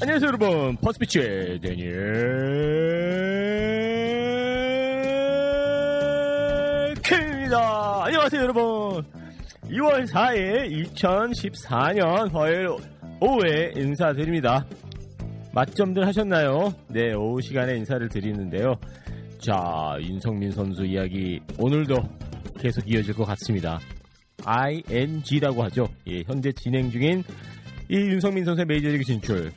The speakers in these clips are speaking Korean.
안녕하세요 여러분 퍼스피치의 데니엘 캔입니다 안녕하세요 여러분 2월 4일 2014년 화요일 오후에 인사드립니다 맛점들 하셨나요? 네, 오후 시간에 인사를 드리는데요. 자, 윤성민 선수 이야기 오늘도 계속 이어질 것 같습니다. ING라고 하죠. 예, 현재 진행 중인 이 윤성민 선수의 메이저리그 진출.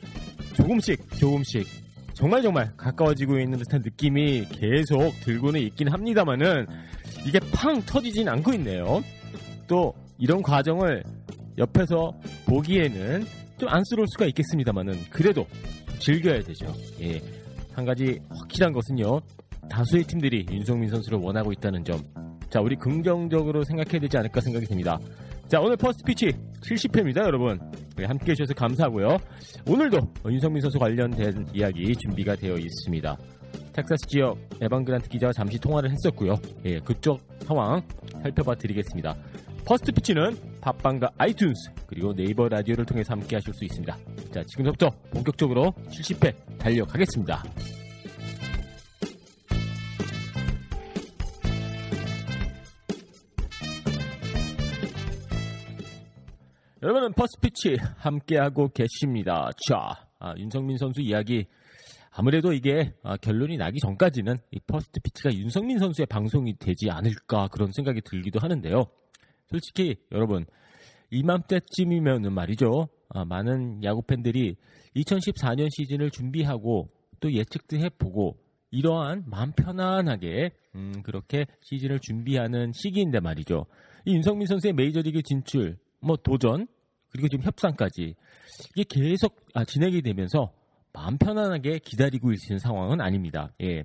조금씩, 조금씩, 정말 정말 가까워지고 있는 듯한 느낌이 계속 들고는 있긴 합니다만은 이게 팡 터지진 않고 있네요. 또 이런 과정을 옆에서 보기에는 좀 안쓰러울 수가 있겠습니다만은 그래도 즐겨야 되죠. 예. 한 가지 확실한 것은요. 다수의 팀들이 윤석민 선수를 원하고 있다는 점. 자, 우리 긍정적으로 생각해야 되지 않을까 생각이 듭니다. 자, 오늘 First Pitch 70회입니다, 여러분. 네, 함께 해주셔서 감사하고요. 오늘도 윤석민 선수 관련된 이야기 준비가 되어 있습니다. 텍사스 지역 에반 그란트 기자와 잠시 통화를 했었고요. 예, 그쪽 상황 살펴봐 드리겠습니다. First Pitch는 팟빵과 아이튠스 그리고 네이버 라디오를 통해서 함께 하실 수 있습니다. 자, 지금부터 본격적으로 70회 달려가겠습니다. 여러분은 First Pitch 함께하고 계십니다. 자, 아, 윤석민 선수 이야기 아무래도 이게 아, 결론이 나기 전까지는 이 First Pitch가 윤석민 선수의 방송이 되지 않을까 그런 생각이 들기도 하는데요. 솔직히 여러분 이맘때쯤이면은 말이죠. 아, 많은 야구 팬들이 2014년 시즌을 준비하고 또 예측도 해보고 이러한 마음 편안하게 음, 그렇게 시즌을 준비하는 시기인데 말이죠. 이 윤석민 선수의 메이저리그 진출, 뭐 도전 그리고 지금 협상까지 이게 계속 아, 진행이 되면서 마음 편안하게 기다리고 있는 상황은 아닙니다. 예.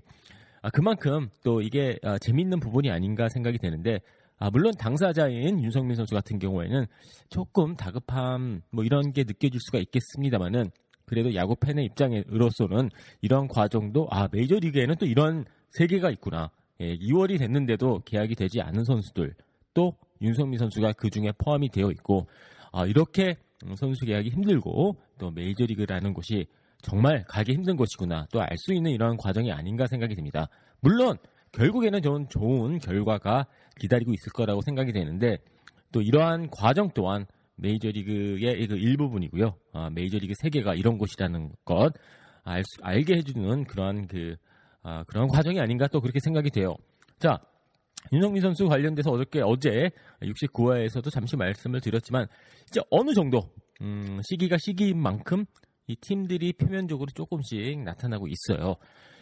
아, 그만큼 또 이게 아, 재밌는 부분이 아닌가 생각이 되는데 아, 물론 당사자인 윤성민 선수 같은 경우에는 조금 다급함 뭐 이런 게 느껴질 수가 있겠습니다만은 그래도 야구 팬의 입장으로서는 이런 과정도 아 메이저 리그에는 또 이런 세계가 있구나. 예, 2월이 됐는데도 계약이 되지 않은 선수들 또 윤성민 선수가 그 중에 포함이 되어 있고 아, 이렇게 선수 계약이 힘들고 또 메이저리그라는 곳이 정말 가기 힘든 곳이구나 또 알 수 있는 이런 과정이 아닌가 생각이 듭니다. 물론 결국에는 좋은, 좋은 결과가 기다리고 있을 거라고 생각이 되는데 또 이러한 과정 또한 메이저리그의 그 일부분이고요. 아, 메이저리그 세계가 이런 곳이라는 것 알, 수, 알게 해주는 그러한 그 아, 그런 과정이 아닌가 또 그렇게 생각이 돼요. 자, 윤성민 선수 관련돼서 어저께 어제 69화에서도 잠시 말씀을 드렸지만 이제 어느 정도 음, 시기가 시기인 만큼 이 팀들이 표면적으로 조금씩 나타나고 있어요.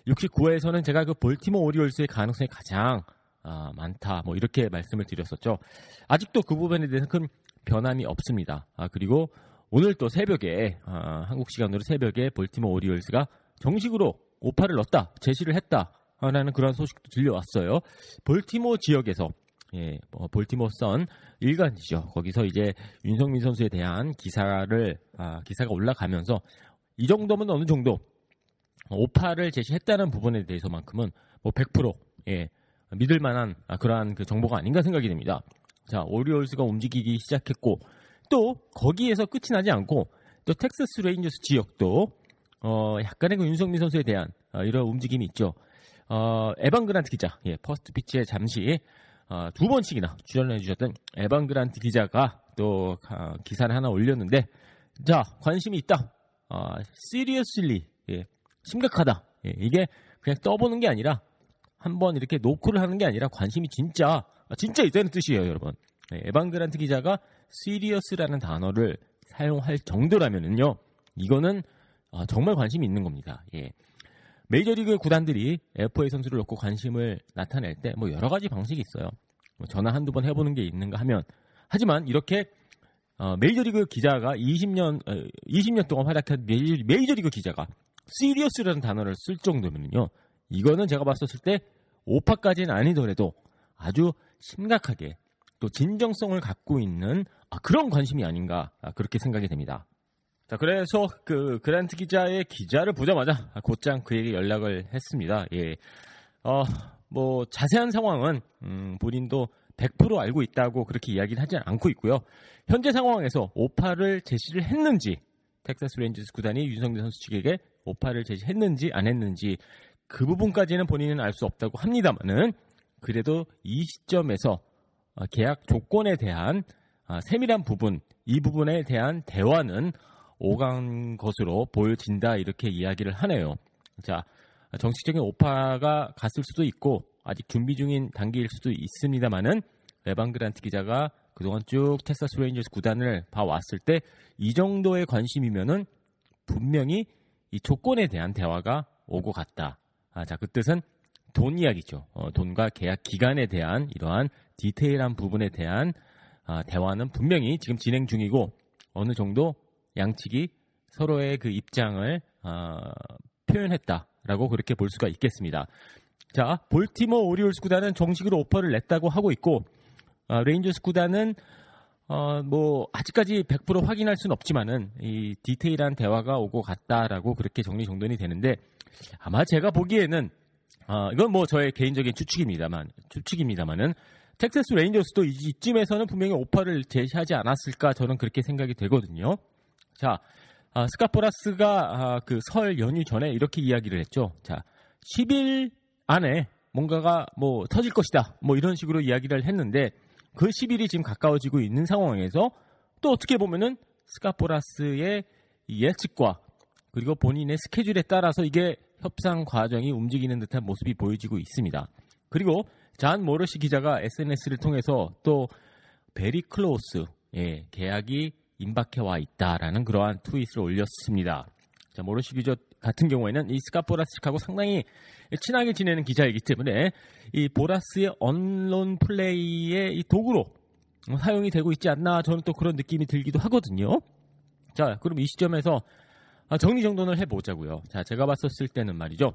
69회에서는 제가 그 볼티모 오리올스의 가능성이 가장 아, 많다. 뭐 이렇게 말씀을 드렸었죠. 아직도 그 부분에 대해서 큰 변함이 없습니다. 아, 그리고 오늘 또 새벽에 아, 한국 시간으로 새벽에 볼티모 오리올스가 정식으로 오파를 넣었다, 제시를 했다. 라는 그런 소식도 들려왔어요. 볼티모 지역에서 예, 뭐 볼티모 선 일간지죠. 거기서 이제 윤성민 선수에 대한 기사를 아, 기사가 올라가면서 이 정도면 어느 정도 오파를 제시했다는 부분에 대해서만큼은 뭐 100% 예, 믿을 만한 아, 그러한 그 정보가 아닌가 생각이 됩니다. 자, 오리올스가 움직이기 시작했고 또 거기에서 끝이 나지 않고 또 텍사스 레인저스 지역도 어, 약간의 그 윤석민 선수에 대한 어, 이런 움직임이 있죠. 어, 에반 그란트 기자, 예, First Pitch에 잠시 어, 두 번씩이나 출연해 주셨던 에반 그란트 기자가 또 어, 기사를 하나 올렸는데 자 관심이 있다 어, seriously 예, 심각하다. 예, 이게 그냥 떠보는 게 아니라 한번 이렇게 노크를 하는 게 아니라 관심이 진짜 아, 진짜 있다는 뜻이에요, 여러분. 예, 에반 그란트 기자가 serious라는 단어를 사용할 정도라면은요, 이거는 아, 정말 관심이 있는 겁니다. 예. 메이저리그 구단들이 FA 선수를 놓고 관심을 나타낼 때 뭐 여러 가지 방식이 있어요. 뭐 전화 한두 번 해보는 게 있는가 하면 하지만 이렇게 어, 메이저리그 기자가 20년 어, 20년 동안 활약한 메이저, 메이저리그 기자가 시리어스라는 단어를 쓸 정도면요. 이거는 제가 봤었을 때 오퍼까지는 아니더라도 아주 심각하게 또 진정성을 갖고 있는 아, 그런 관심이 아닌가 아, 그렇게 생각이 됩니다. 자, 그래서 그 그란트 기자의 기사를 보자마자 곧장 그에게 연락을 했습니다. 예. 어, 뭐 자세한 상황은 음, 본인도 100% 알고 있다고 그렇게 이야기를 하지 않고 있고요. 현재 상황에서 오퍼를 제시를 했는지 텍사스 레인저스 구단이 윤석민 선수 측에게 오퍼를 제시했는지 안 했는지 그 부분까지는 본인은 알 수 없다고 합니다만은 그래도 이 시점에서 어, 계약 조건에 대한 아, 세밀한 부분 이 부분에 대한 대화는 오간 것으로 보여진다 이렇게 이야기를 하네요. 자 정식적인 오퍼가 갔을 수도 있고 아직 준비 중인 단계일 수도 있습니다만은 에반 그란트 기자가 그동안 쭉 텍사스 레인저스 구단을 봐왔을 때 이 정도의 관심이면은 분명히 이 조건에 대한 대화가 오고 갔다. 아, 자, 그 뜻은 돈 이야기죠. 어, 돈과 계약 기간에 대한 이러한 디테일한 부분에 대한 아, 대화는 분명히 지금 진행 중이고 어느 정도 양측이 서로의 그 입장을 아, 표현했다라고 그렇게 볼 수가 있겠습니다. 자, 볼티모 오리올스 구단은 정식으로 오퍼를 냈다고 하고 있고 어, 레인저스 구단은 어, 뭐 아직까지 100% 확인할 수는 없지만은 이 디테일한 대화가 오고 갔다라고 그렇게 정리 정돈이 되는데 아마 제가 보기에는 어, 이건 뭐 저의 개인적인 추측입니다만 추측입니다만은 텍사스 레인저스도 이쯤에서는 분명히 오퍼를 제시하지 않았을까 저는 그렇게 생각이 되거든요. 자, 아, 스캇 보라스가 아, 그 설 연휴 전에 이렇게 이야기를 했죠. 자, 10일 안에 뭔가가 뭐 터질 것이다. 뭐 이런 식으로 이야기를 했는데 그 10일이 지금 가까워지고 있는 상황에서 또 어떻게 보면은 스카포라스의 예측과 그리고 본인의 스케줄에 따라서 이게 협상 과정이 움직이는 듯한 모습이 보여지고 있습니다. 그리고 잔 모르시 기자가 SNS를 통해서 또 베리 클로스 예, 계약이 임박해 와 있다라는 그러한 트윗을 올렸습니다. 자, 모르시 기자 같은 경우에는 이 스카포라스 측하고 상당히 친하게 지내는 기자이기 때문에 이 보라스의 언론 플레이의 이 도구로 사용이 되고 있지 않나 저는 또 그런 느낌이 들기도 하거든요. 자, 그럼 이 시점에서 정리정돈을 해보자고요. 자, 제가 봤었을 때는 말이죠.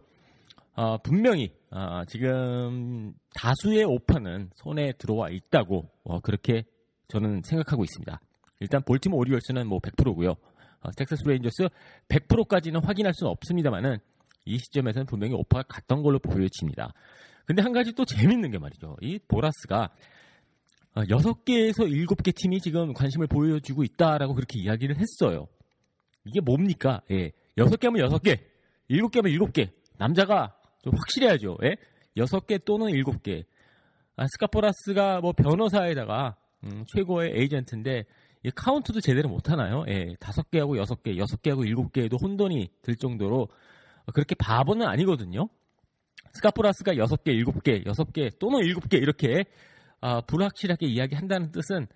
어, 분명히 어, 지금 다수의 오퍼는 손에 들어와 있다고 어, 그렇게 저는 생각하고 있습니다. 일단 볼티모어 오리올스는 뭐 100%고요. 어, 텍사스 레인저스 100%까지는 확인할 수는 없습니다만은 이 시점에서는 분명히 오퍼가 갔던 걸로 보여집니다. 근데 한 가지 또 재밌는 게 말이죠. 이 보라스가 6개에서 어, 7개 팀이 지금 관심을 보여주고 있다라고 그렇게 이야기를 했어요. 이게 뭡니까? 예. 6개 하면 6개, 7개 하면 7개. 남자가 좀 확실해야죠. 예? 6개 또는 7개. 아, 스캇 보라스가 뭐 변호사에다가 음, 최고의 에이전트인데 이 카운트도 제대로 못 하나요? 예, 다섯 개하고 여섯 개, 여섯 개하고 일곱 개에도 혼돈이 들 정도로 그렇게 바보는 아니거든요. 스캇 보라스가 여섯 개, 일곱 개, 여섯 개 또는 일곱 개 이렇게 아, 불확실하게 이야기한다는 뜻은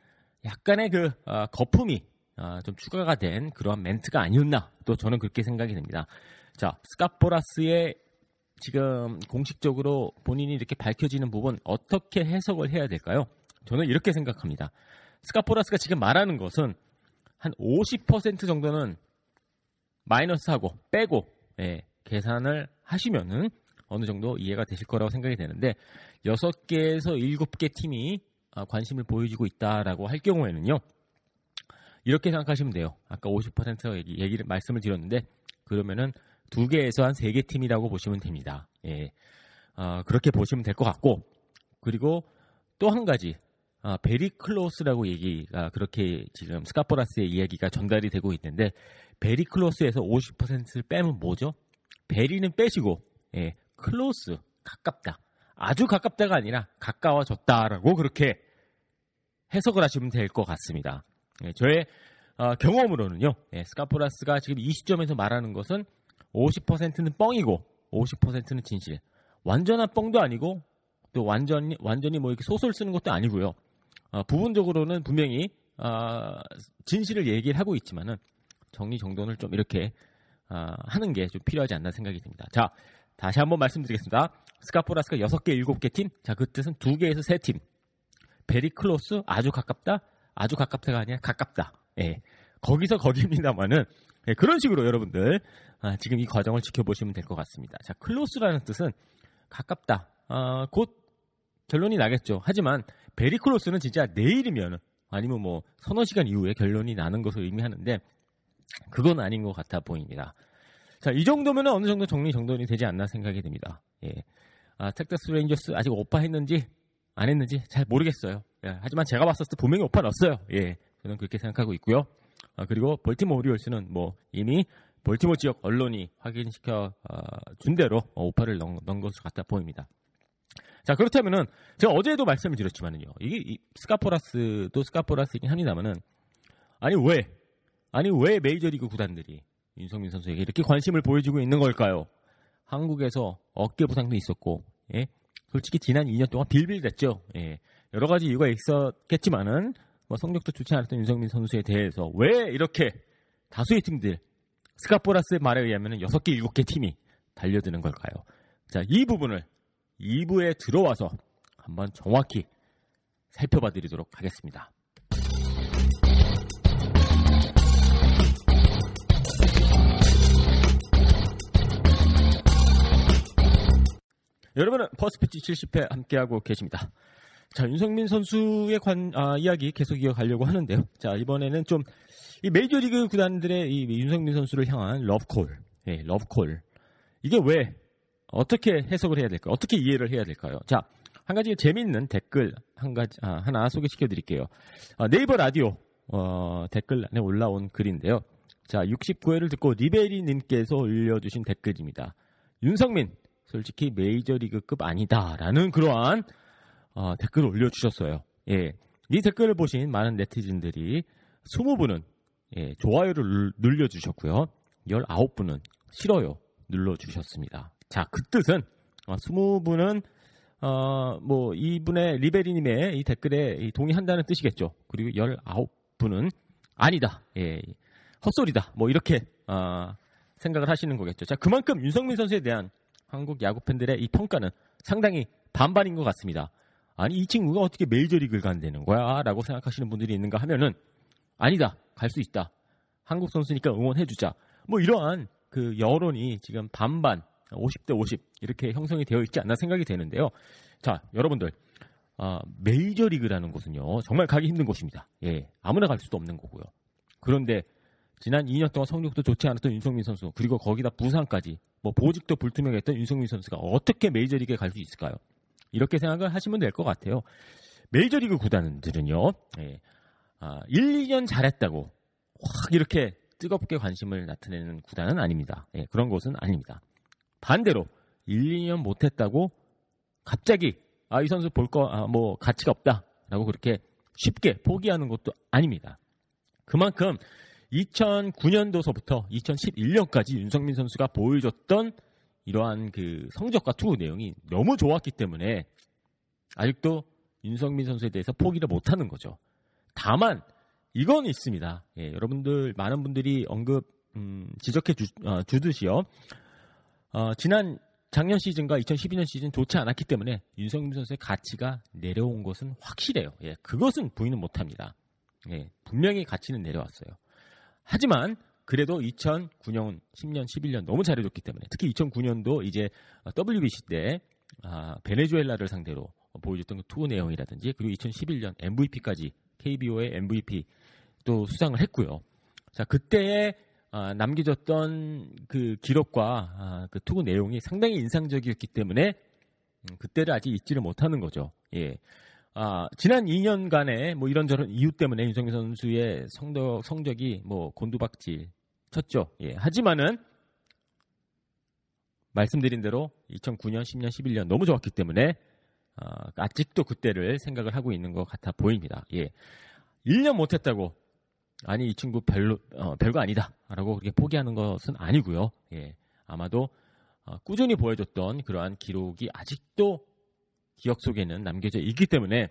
약간의 그 아, 거품이 아, 좀 추가가 된 그러한 멘트가 아니었나 또 저는 그렇게 생각이 됩니다. 자, 스캇 보라스의 지금 공식적으로 본인이 이렇게 밝혀지는 부분 어떻게 해석을 해야 될까요? 저는 이렇게 생각합니다. 스카포라스가 지금 말하는 것은 한 50% 정도는 마이너스하고 빼고 예, 계산을 하시면은 어느 정도 이해가 되실 거라고 생각이 되는데 6개에서 7개 팀이 아, 관심을 보여주고 있다라고 할 경우에는요. 이렇게 생각하시면 돼요. 아까 50% 얘기, 얘기를 말씀을 드렸는데 그러면은 2개에서 한 3개 팀이라고 보시면 됩니다. 예. 어, 그렇게 보시면 될 것 같고 그리고 또 한 가지 아, very close라고 얘기가 그렇게 지금 스캇 보라스의 이야기가 전달이 되고 있는데 very close에서 50%를 빼면 뭐죠? very는 빼시고 예, close 가깝다. 아주 가깝다가 아니라 가까워졌다라고 그렇게 해석을 하시면 될 것 같습니다. 예, 저의 어, 경험으로는요. 예, 스카포라스가 지금 이 시점에서 말하는 것은 50%는 뻥이고 50%는 진실. 완전한 뻥도 아니고 또 완전히 완전히 뭐 이렇게 소설 쓰는 것도 아니고요. 어, 부분적으로는 분명히 어, 진실을 얘기를 하고 있지만은 정리 정돈을 좀 이렇게 어, 하는 게 좀 필요하지 않나 생각이 듭니다. 자, 다시 한번 말씀드리겠습니다. 스카포라스가 6개, 7개 팀. 자, 그 뜻은 2개에서 3팀. very close 아주 가깝다. 아주 가깝다가 아니라 가깝다. 예. 거기서 거기입니다만은 예, 그런 식으로 여러분들 아, 지금 이 과정을 지켜보시면 될 것 같습니다. 자, close라는 뜻은 가깝다. 아, 곧 결론이 나겠죠. 하지만 very close는 진짜 내일이면 아니면 뭐 서너 시간 이후에 결론이 나는 것을 의미하는데 그건 아닌 것 같아 보입니다. 자, 이 정도면 어느 정도 정리 정돈이 되지 않나 생각이 듭니다. 예. 아, 텍사스 레인저스 아직 오퍼 했는지 안 했는지 잘 모르겠어요. 예, 하지만 제가 봤을 때 분명히 오퍼 넣었어요. 예. 저는 그렇게 생각하고 있고요. 아, 그리고 볼티모어 오리올스는 뭐 이미 볼티모어 지역 언론이 확인시켜 어, 준 대로 어, 오퍼를 넣은, 넣은 것으로 같아 보입니다. 자 그렇다면은 제가 어제도 말씀을 드렸지만은요 이게 이 스캇 보라스도 스캇 보라스이긴 합니다만은 아니 왜 아니 왜 메이저리그 구단들이 윤성민 선수에게 이렇게 관심을 보여주고 있는 걸까요? 한국에서 어깨 부상도 있었고 예 솔직히 지난 2년 동안 빌빌댔죠 예 여러 가지 이유가 있었겠지만은 뭐 성적도 좋지 않았던 윤성민 선수에 대해서 왜 이렇게 다수의 팀들 스카포라스의 말에 의하면 6개, 7개 팀이 달려드는 걸까요? 자, 이 부분을 2부에 들어와서 한번 정확히 살펴봐 드리도록 하겠습니다. 여러분은 퍼스트 피치 70회 함께하고 계십니다. 자, 윤석민 선수의 관, 아, 이야기 계속 이어가려고 하는데요. 자, 이번에는 좀, 이 메이저리그 구단들의 이 윤석민 선수를 향한 러브콜, 예, 러브콜. 이게 왜, 어떻게 해석을 해야 될까요? 어떻게 이해를 해야 될까요? 자, 한 가지 재미있는 댓글 한 가지, 아, 하나 소개시켜 드릴게요. 아, 네이버 라디오, 어, 댓글 안에 올라온 글인데요. 자, 69회를 듣고 리베리 님께서 올려주신 댓글입니다. 윤성민, 솔직히 메이저리그급 아니다라는 그러한 어, 댓글을 올려주셨어요. 예, 이 댓글을 보신 많은 네티즌들이 20분은 예, 좋아요를 눌러주셨고요. 19분은 싫어요 눌러주셨습니다. 자, 그 뜻은 어, 20분은 어, 뭐 이분의 리베리님의 이 댓글에 이 동의한다는 뜻이겠죠. 그리고 19분은 아니다. 예, 헛소리다. 뭐 이렇게 어, 생각을 하시는 거겠죠. 자, 그만큼 윤성민 선수에 대한 한국 야구 팬들의 이 평가는 상당히 반반인 것 같습니다. 아니 이 친구가 어떻게 메이저리그를 간다는 거야? 라고 생각하시는 분들이 있는가 하면은 아니다. 갈 수 있다. 한국 선수니까 응원해 주자. 뭐 이러한 그 여론이 지금 반반 50대 50 이렇게 형성이 되어 있지 않나 생각이 되는데요. 자 여러분들 아, 메이저 리그라는 곳은요 정말 가기 힘든 곳입니다. 예 아무나 갈 수도 없는 거고요. 그런데 지난 2년 동안 성적도 좋지 않았던 윤성민 선수 그리고 거기다 부상까지 뭐 보직도 불투명했던 윤성민 선수가 어떻게 메이저 리그에 갈 수 있을까요? 이렇게 생각을 하시면 될 것 같아요. 메이저 리그 구단들은요, 예, 아, 1, 2년 잘했다고 확 이렇게 뜨겁게 관심을 나타내는 구단은 아닙니다. 예, 그런 곳은 아닙니다. 반대로 1, 2년 못했다고 갑자기 아, 이 선수 볼 거, 아, 뭐, 가치가 없다 라고 그렇게 쉽게 포기하는 것도 아닙니다. 그만큼 2009년도서부터 2011년까지 윤성민 선수가 보여줬던 이러한 그 성적과 투구 내용이 너무 좋았기 때문에 아직도 윤성민 선수에 대해서 포기를 못하는 거죠. 다만 이건 있습니다. 예, 여러분들 많은 분들이 언급 음, 지적해 주, 어, 듯이요 어, 지난 작년 시즌과 2012년 시즌 좋지 않았기 때문에 윤성민 선수의 가치가 내려온 것은 확실해요. 예, 그것은 부인은 못합니다. 예, 분명히 가치는 내려왔어요. 하지만 그래도 2009년, 10년, 11년 너무 잘해줬기 때문에 특히 2009년도 이제 WBC 때 아, 베네수엘라를 상대로 보여줬던 그 투구 내용이라든지 그리고 2011년 MVP까지 KBO의 MVP 또 수상을 했고요. 자 그때에 아, 남겨졌던 그 기록과 아, 그 투구 내용이 상당히 인상적이었기 때문에 음, 그때를 아직 잊지를 못하는 거죠. 예. 아, 지난 2년간의 뭐 이런저런 이유 때문에 윤성민 선수의 성적, 성적이 뭐 곤두박질 쳤죠. 예. 하지만은 말씀드린 대로 2009년, 10년, 11년 너무 좋았기 때문에 아, 아직도 그때를 생각을 하고 있는 것 같아 보입니다. 예. 1년 못했다고 아니 이 친구 별로 어, 별거 아니다라고 그렇게 포기하는 것은 아니고요. 예, 아마도 어, 꾸준히 보여줬던 그러한 기록이 아직도 기억 속에는 남겨져 있기 때문에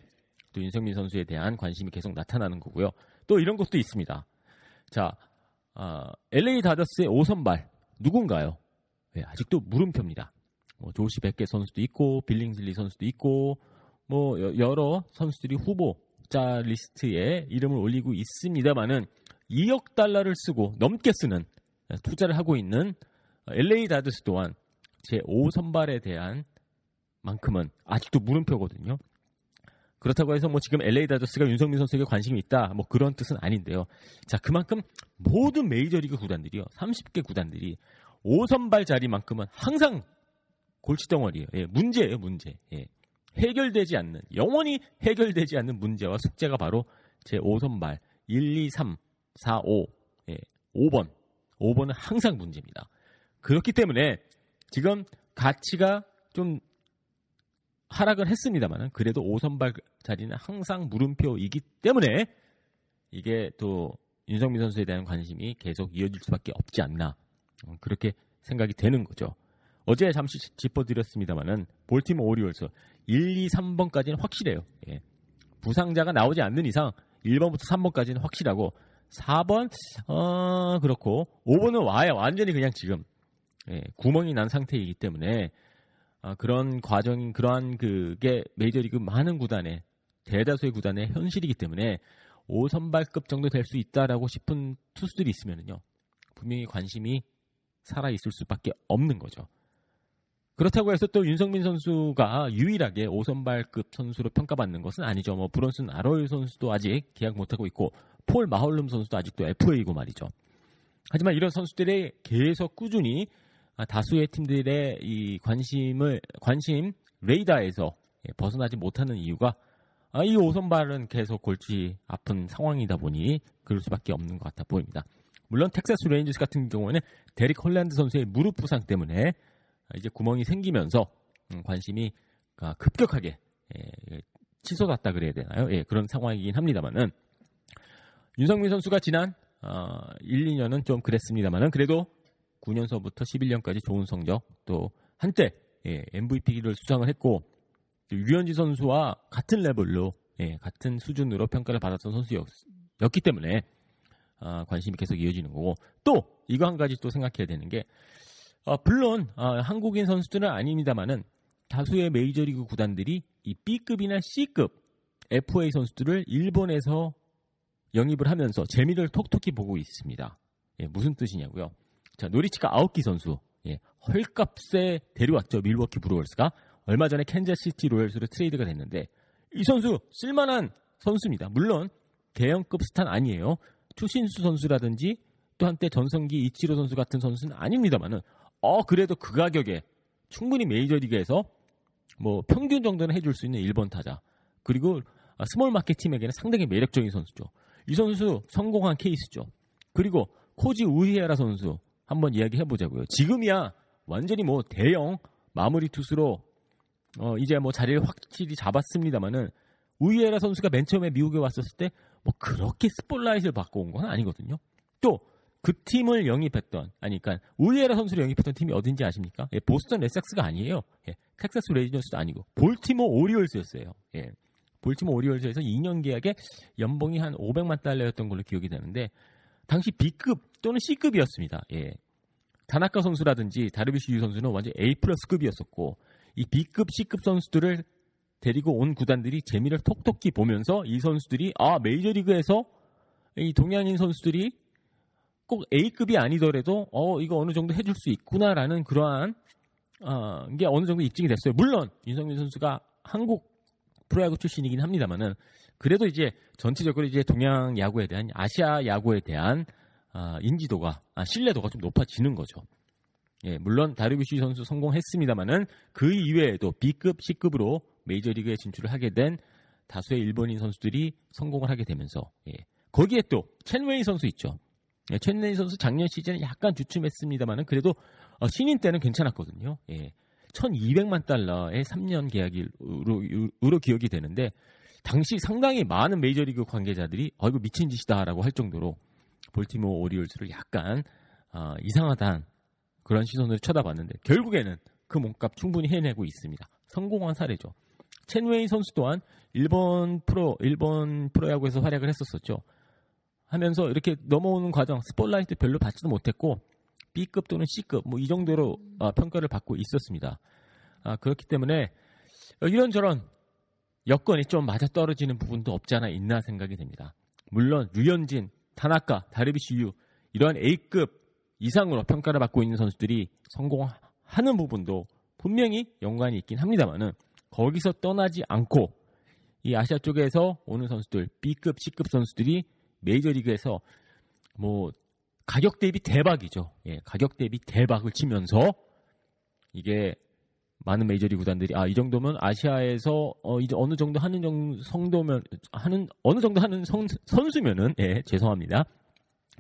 또 윤석민 선수에 대한 관심이 계속 나타나는 거고요. 또 이런 것도 있습니다. 자, 어, LA 다저스의 5선발 누군가요? 예, 아직도 물음표입니다. 뭐 조시 베켓 선수도 있고 빌링슬리 선수도 있고 뭐 여- 여러 선수들이 후보 자 리스트에 이름을 올리고 있습니다만은 2억 달러를 쓰고 넘게 쓰는 투자를 하고 있는 LA 다저스 또한 제 5선발에 대한 만큼은 아직도 물음표거든요. 그렇다고 해서 뭐 지금 LA 다저스가 윤성민 선수에게 관심이 있다 뭐 그런 뜻은 아닌데요. 자 그만큼 모든 메이저리그 구단들이요 30개 구단들이 5선발 자리만큼은 항상 골치덩어리예요. 예, 문제예요 문제. 예. 해결되지 않는 영원히 해결되지 않는 문제와 숙제가 바로 제 5선발 1, 2, 3, 4, 5 예, 5번 5번은 항상 문제입니다. 그렇기 때문에 지금 가치가 좀 하락을 했습니다만 그래도 5선발 자리는 항상 물음표이기 때문에 이게 또 윤성민 선수에 대한 관심이 계속 이어질 수밖에 없지 않나 어, 그렇게 생각이 되는 거죠. 어제 잠시 짚어드렸습니다만은 볼티모 오리올스 1, 2, 3번까지는 확실해요. 예. 부상자가 나오지 않는 이상 1번부터 3번까지는 확실하고 4번 어 그렇고 5번은 와요. 완전히 그냥 지금 예, 구멍이 난 상태이기 때문에 아, 그런 과정인 그러한 그게 메이저리그 많은 구단의 대다수의 구단의 현실이기 때문에 5선발급 정도 될 수 있다라고 싶은 투수들이 있으면요 분명히 관심이 살아 있을 수밖에 없는 거죠. 그렇다고 해서 또 윤석민 선수가 유일하게 5선발급 선수로 평가받는 것은 아니죠. 뭐 브론슨 아로요 선수도 아직 계약 못하고 있고 폴 마홀름 선수도 아직도 FA이고 말이죠. 하지만 이런 선수들이 계속 꾸준히 아, 다수의 팀들의 이 관심을 관심 레이더에서 예, 벗어나지 못하는 이유가 아, 이 5선발은 계속 골치 아픈 상황이다 보니 그럴 수밖에 없는 것 같아 보입니다. 물론 텍사스 레인저스 같은 경우에는 데릭 홀랜드 선수의 무릎 부상 때문에 이제 구멍이 생기면서 음, 관심이 아, 급격하게 예, 치솟았다 그래야 되나요? 예, 그런 상황이긴 합니다만은 윤석민 선수가 지난 어, 1, 2년은 좀 그랬습니다만은 그래도 9년서부터 11년까지 좋은 성적 또 한때 예, MVP를 수상을 했고 또 류현진 선수와 같은 레벨로 예, 같은 수준으로 평가를 받았던 선수였기 때문에 아, 관심이 계속 이어지는 거고 또 이거 한 가지 또 생각해야 되는 게 어, 물론 어, 한국인 선수들은 아닙니다만은 다수의 메이저리그 구단들이 이 B급이나 C급 FA 선수들을 일본에서 영입을 하면서 재미를 톡톡히 보고 있습니다. 예, 무슨 뜻이냐고요? 자, 노리치카 아오키 선수. 예, 헐값에 데려왔죠. 밀워키 브루어스가. 얼마 전에 캔자시티 로열스로 트레이드가 됐는데 이 선수 쓸만한 선수입니다. 물론 대형급 스타는 아니에요. 추신수 선수라든지 또 한때 전성기 이치로 선수 같은 선수는 아닙니다만은 어 그래도 그 가격에 충분히 메이저리그에서 뭐 평균 정도는 해줄 수 있는 1번 타자 그리고 아, 스몰 마켓 팀에게는 상당히 매력적인 선수죠. 이 선수 성공한 케이스죠. 그리고 코지 우에하라 선수 한번 이야기해 보자고요. 지금이야 완전히 뭐 대형 마무리 투수로 어 이제 뭐 자리를 확실히 잡았습니다만은 우에하라 선수가 맨 처음에 미국에 왔었을 때 뭐 그렇게 스포트라이트를 받고 온 건 아니거든요. 또 그 팀을 영입했던 아니 그러니까 우에하라 선수를 영입했던 팀이 어딘지 아십니까? 예, 보스턴 레드삭스가 아니에요. 예, 텍사스 레인저스도 아니고 볼티모어 오리올스였어요. 예. 볼티모어 오리올스에서 2년 계약에 연봉이 한 500만 달러였던 걸로 기억이 되는데 당시 B급 또는 C급이었습니다. 예. 다나카 선수라든지 다르비시 유 선수는 완전 A 플러스급이었었고 이 B급, C급 선수들을 데리고 온 구단들이 재미를 톡톡히 보면서 이 선수들이 아 메이저리그에서 이 동양인 선수들이 꼭 A급이 아니더라도 어 이거 어느 정도 해줄 수 있구나라는 그러한 어, 게 어느 정도 입증이 됐어요. 물론 윤성민 선수가 한국 프로야구 출신이긴 합니다만은 그래도 이제 전체적으로 이제 동양 야구에 대한 아시아 야구에 대한 아, 인지도가 아, 신뢰도가 좀 높아지는 거죠. 예, 물론 다르비쉬 선수 성공했습니다만은 그 이외에도 B급, C급으로 메이저리그에 진출을 하게 된 다수의 일본인 선수들이 성공을 하게 되면서 예, 거기에 또 첸웨이 선수 있죠. 예, 첸웨이 선수 작년 시즌에 약간 주춤했습니다만은 그래도 어, 신인 때는 괜찮았거든요. 예, 1,200만 달러의 3년 계약으로 으로 기억이 되는데 당시 상당히 많은 메이저리그 관계자들이 어 이거 미친 짓이다라고 할 정도로 볼티모어 오리올스를 약간 어, 이상하다는 그런 시선으로 쳐다봤는데 결국에는 그 몸값 충분히 해내고 있습니다. 성공한 사례죠. 첸웨이 선수 또한 일본 프로 일본 프로야구에서 활약을 했었었죠. 하면서 이렇게 넘어오는 과정 스포라이트 별로 받지도 못했고 B급 또는 C급 뭐 이 정도로 어, 평가를 받고 있었습니다. 아, 그렇기 때문에 이런저런 여건이 좀 맞아 떨어지는 부분도 없지 않아 있나 생각이 됩니다. 물론 류현진, 타나카, 다르비시 유 이러한 A급 이상으로 평가를 받고 있는 선수들이 성공하는 부분도 분명히 연관이 있긴 합니다만은 거기서 떠나지 않고 이 아시아 쪽에서 오는 선수들 B급, C급 선수들이 메이저리그에서 뭐 가격 대비 대박이죠. 예, 가격 대비 대박을 치면서 이게 많은 메이저리그 구단들이 아 이 정도면 아시아에서 어 이제 어느 정도 하는 정도 성도면 하는 어느 정도 하는 선, 선수면은 예 죄송합니다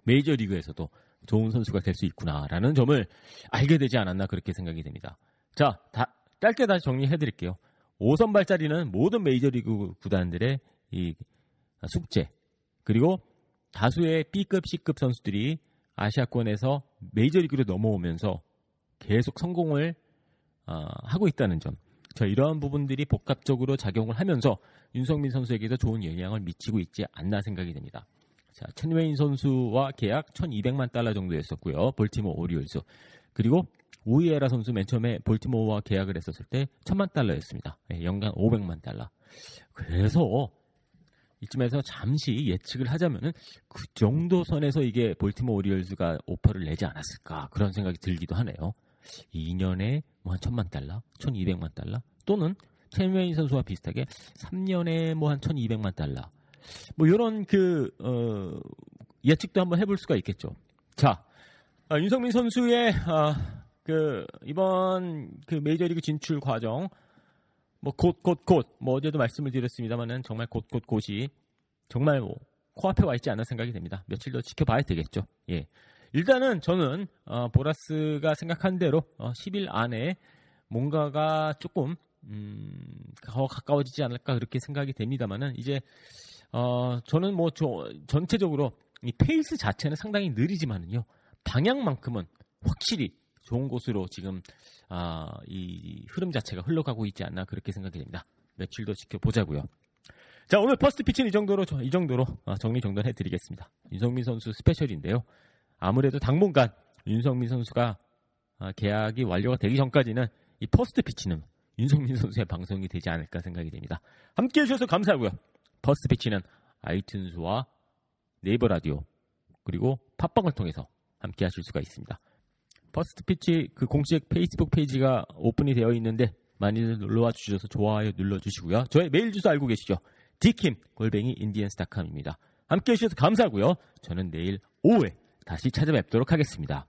메이저리그에서도 좋은 선수가 될 수 있구나라는 점을 알게 되지 않았나 그렇게 생각이 됩니다. 자, 다, 짧게 다시 정리해 드릴게요. 5선발 자리는 모든 메이저리그 구단들의 이 숙제 그리고 다수의 B급, C급 선수들이 아시아권에서 메이저리그로 넘어오면서 계속 성공을 어, 하고 있다는 점. 저 이러한 부분들이 복합적으로 작용을 하면서 윤성민 선수에게도 좋은 영향을 미치고 있지 않나 생각이 됩니다. 자, 첸웨인 선수와 계약 1,200만 달러 정도였었고요. 볼티모 오리올스. 그리고 우이에라 선수 맨 처음에 볼티모어와 계약을 했었을 때 1,000만 달러였습니다. 예, 연간 500만 달러. 그래서 이쯤에서 잠시 예측을 하자면은 그 정도 선에서 이게 볼티모 오리올스가 오퍼를 내지 않았을까 그런 생각이 들기도 하네요. 2년에 뭐 한 천만 달러, 1,200만 달러 또는 첸웨인 선수와 비슷하게 3년에 뭐 한 1,200만 달러. 뭐 이런 그 어, 예측도 한번 해볼 수가 있겠죠. 자, 아, 윤성민 선수의 아, 그 이번 그 메이저리그 진출 과정 뭐곧뭐 어제도 말씀을 드렸습니다만은 정말 곧이 정말 뭐 코앞에 와 있지 않나 생각이 됩니다. 며칠 더 지켜봐야 되겠죠. 예. 일단은 저는 어, 보라스가 생각한 대로 어, 10일 안에 뭔가가 조금 음, 더 가까워지지 않을까 그렇게 생각이 됩니다만은 이제 어, 저는 뭐 저, 전체적으로 이 페이스 자체는 상당히 느리지만은요 방향만큼은 확실히 좋은 곳으로 지금 아, 이 흐름 자체가 흘러가고 있지 않나 그렇게 생각이 됩니다. 며칠 더 지켜보자고요. 자 오늘 퍼스트 피치는 이 정도로 이 정도로 아, 정리 정돈해 드리겠습니다. 윤석민 선수 스페셜인데요. 아무래도 당분간 윤석민 선수가 아, 계약이 완료가 되기 전까지는 이 퍼스트 피치는 윤석민 선수의 방송이 되지 않을까 생각이 됩니다. 함께 해주셔서 감사하고요. 퍼스트 피치는 아이튠즈와 네이버 라디오 그리고 팟빵을 통해서 함께 하실 수가 있습니다. 퍼스트 피치 그 공식 페이스북 페이지가 오픈이 되어 있는데 많이들 놀러와 주셔서 좋아요 눌러주시고요. 저의 메일 주소 알고 계시죠? 디킴 골뱅이 인디언스닷컴입니다. 함께 해 주셔서 감사하고요. 저는 내일 오후에 다시 찾아뵙도록 하겠습니다.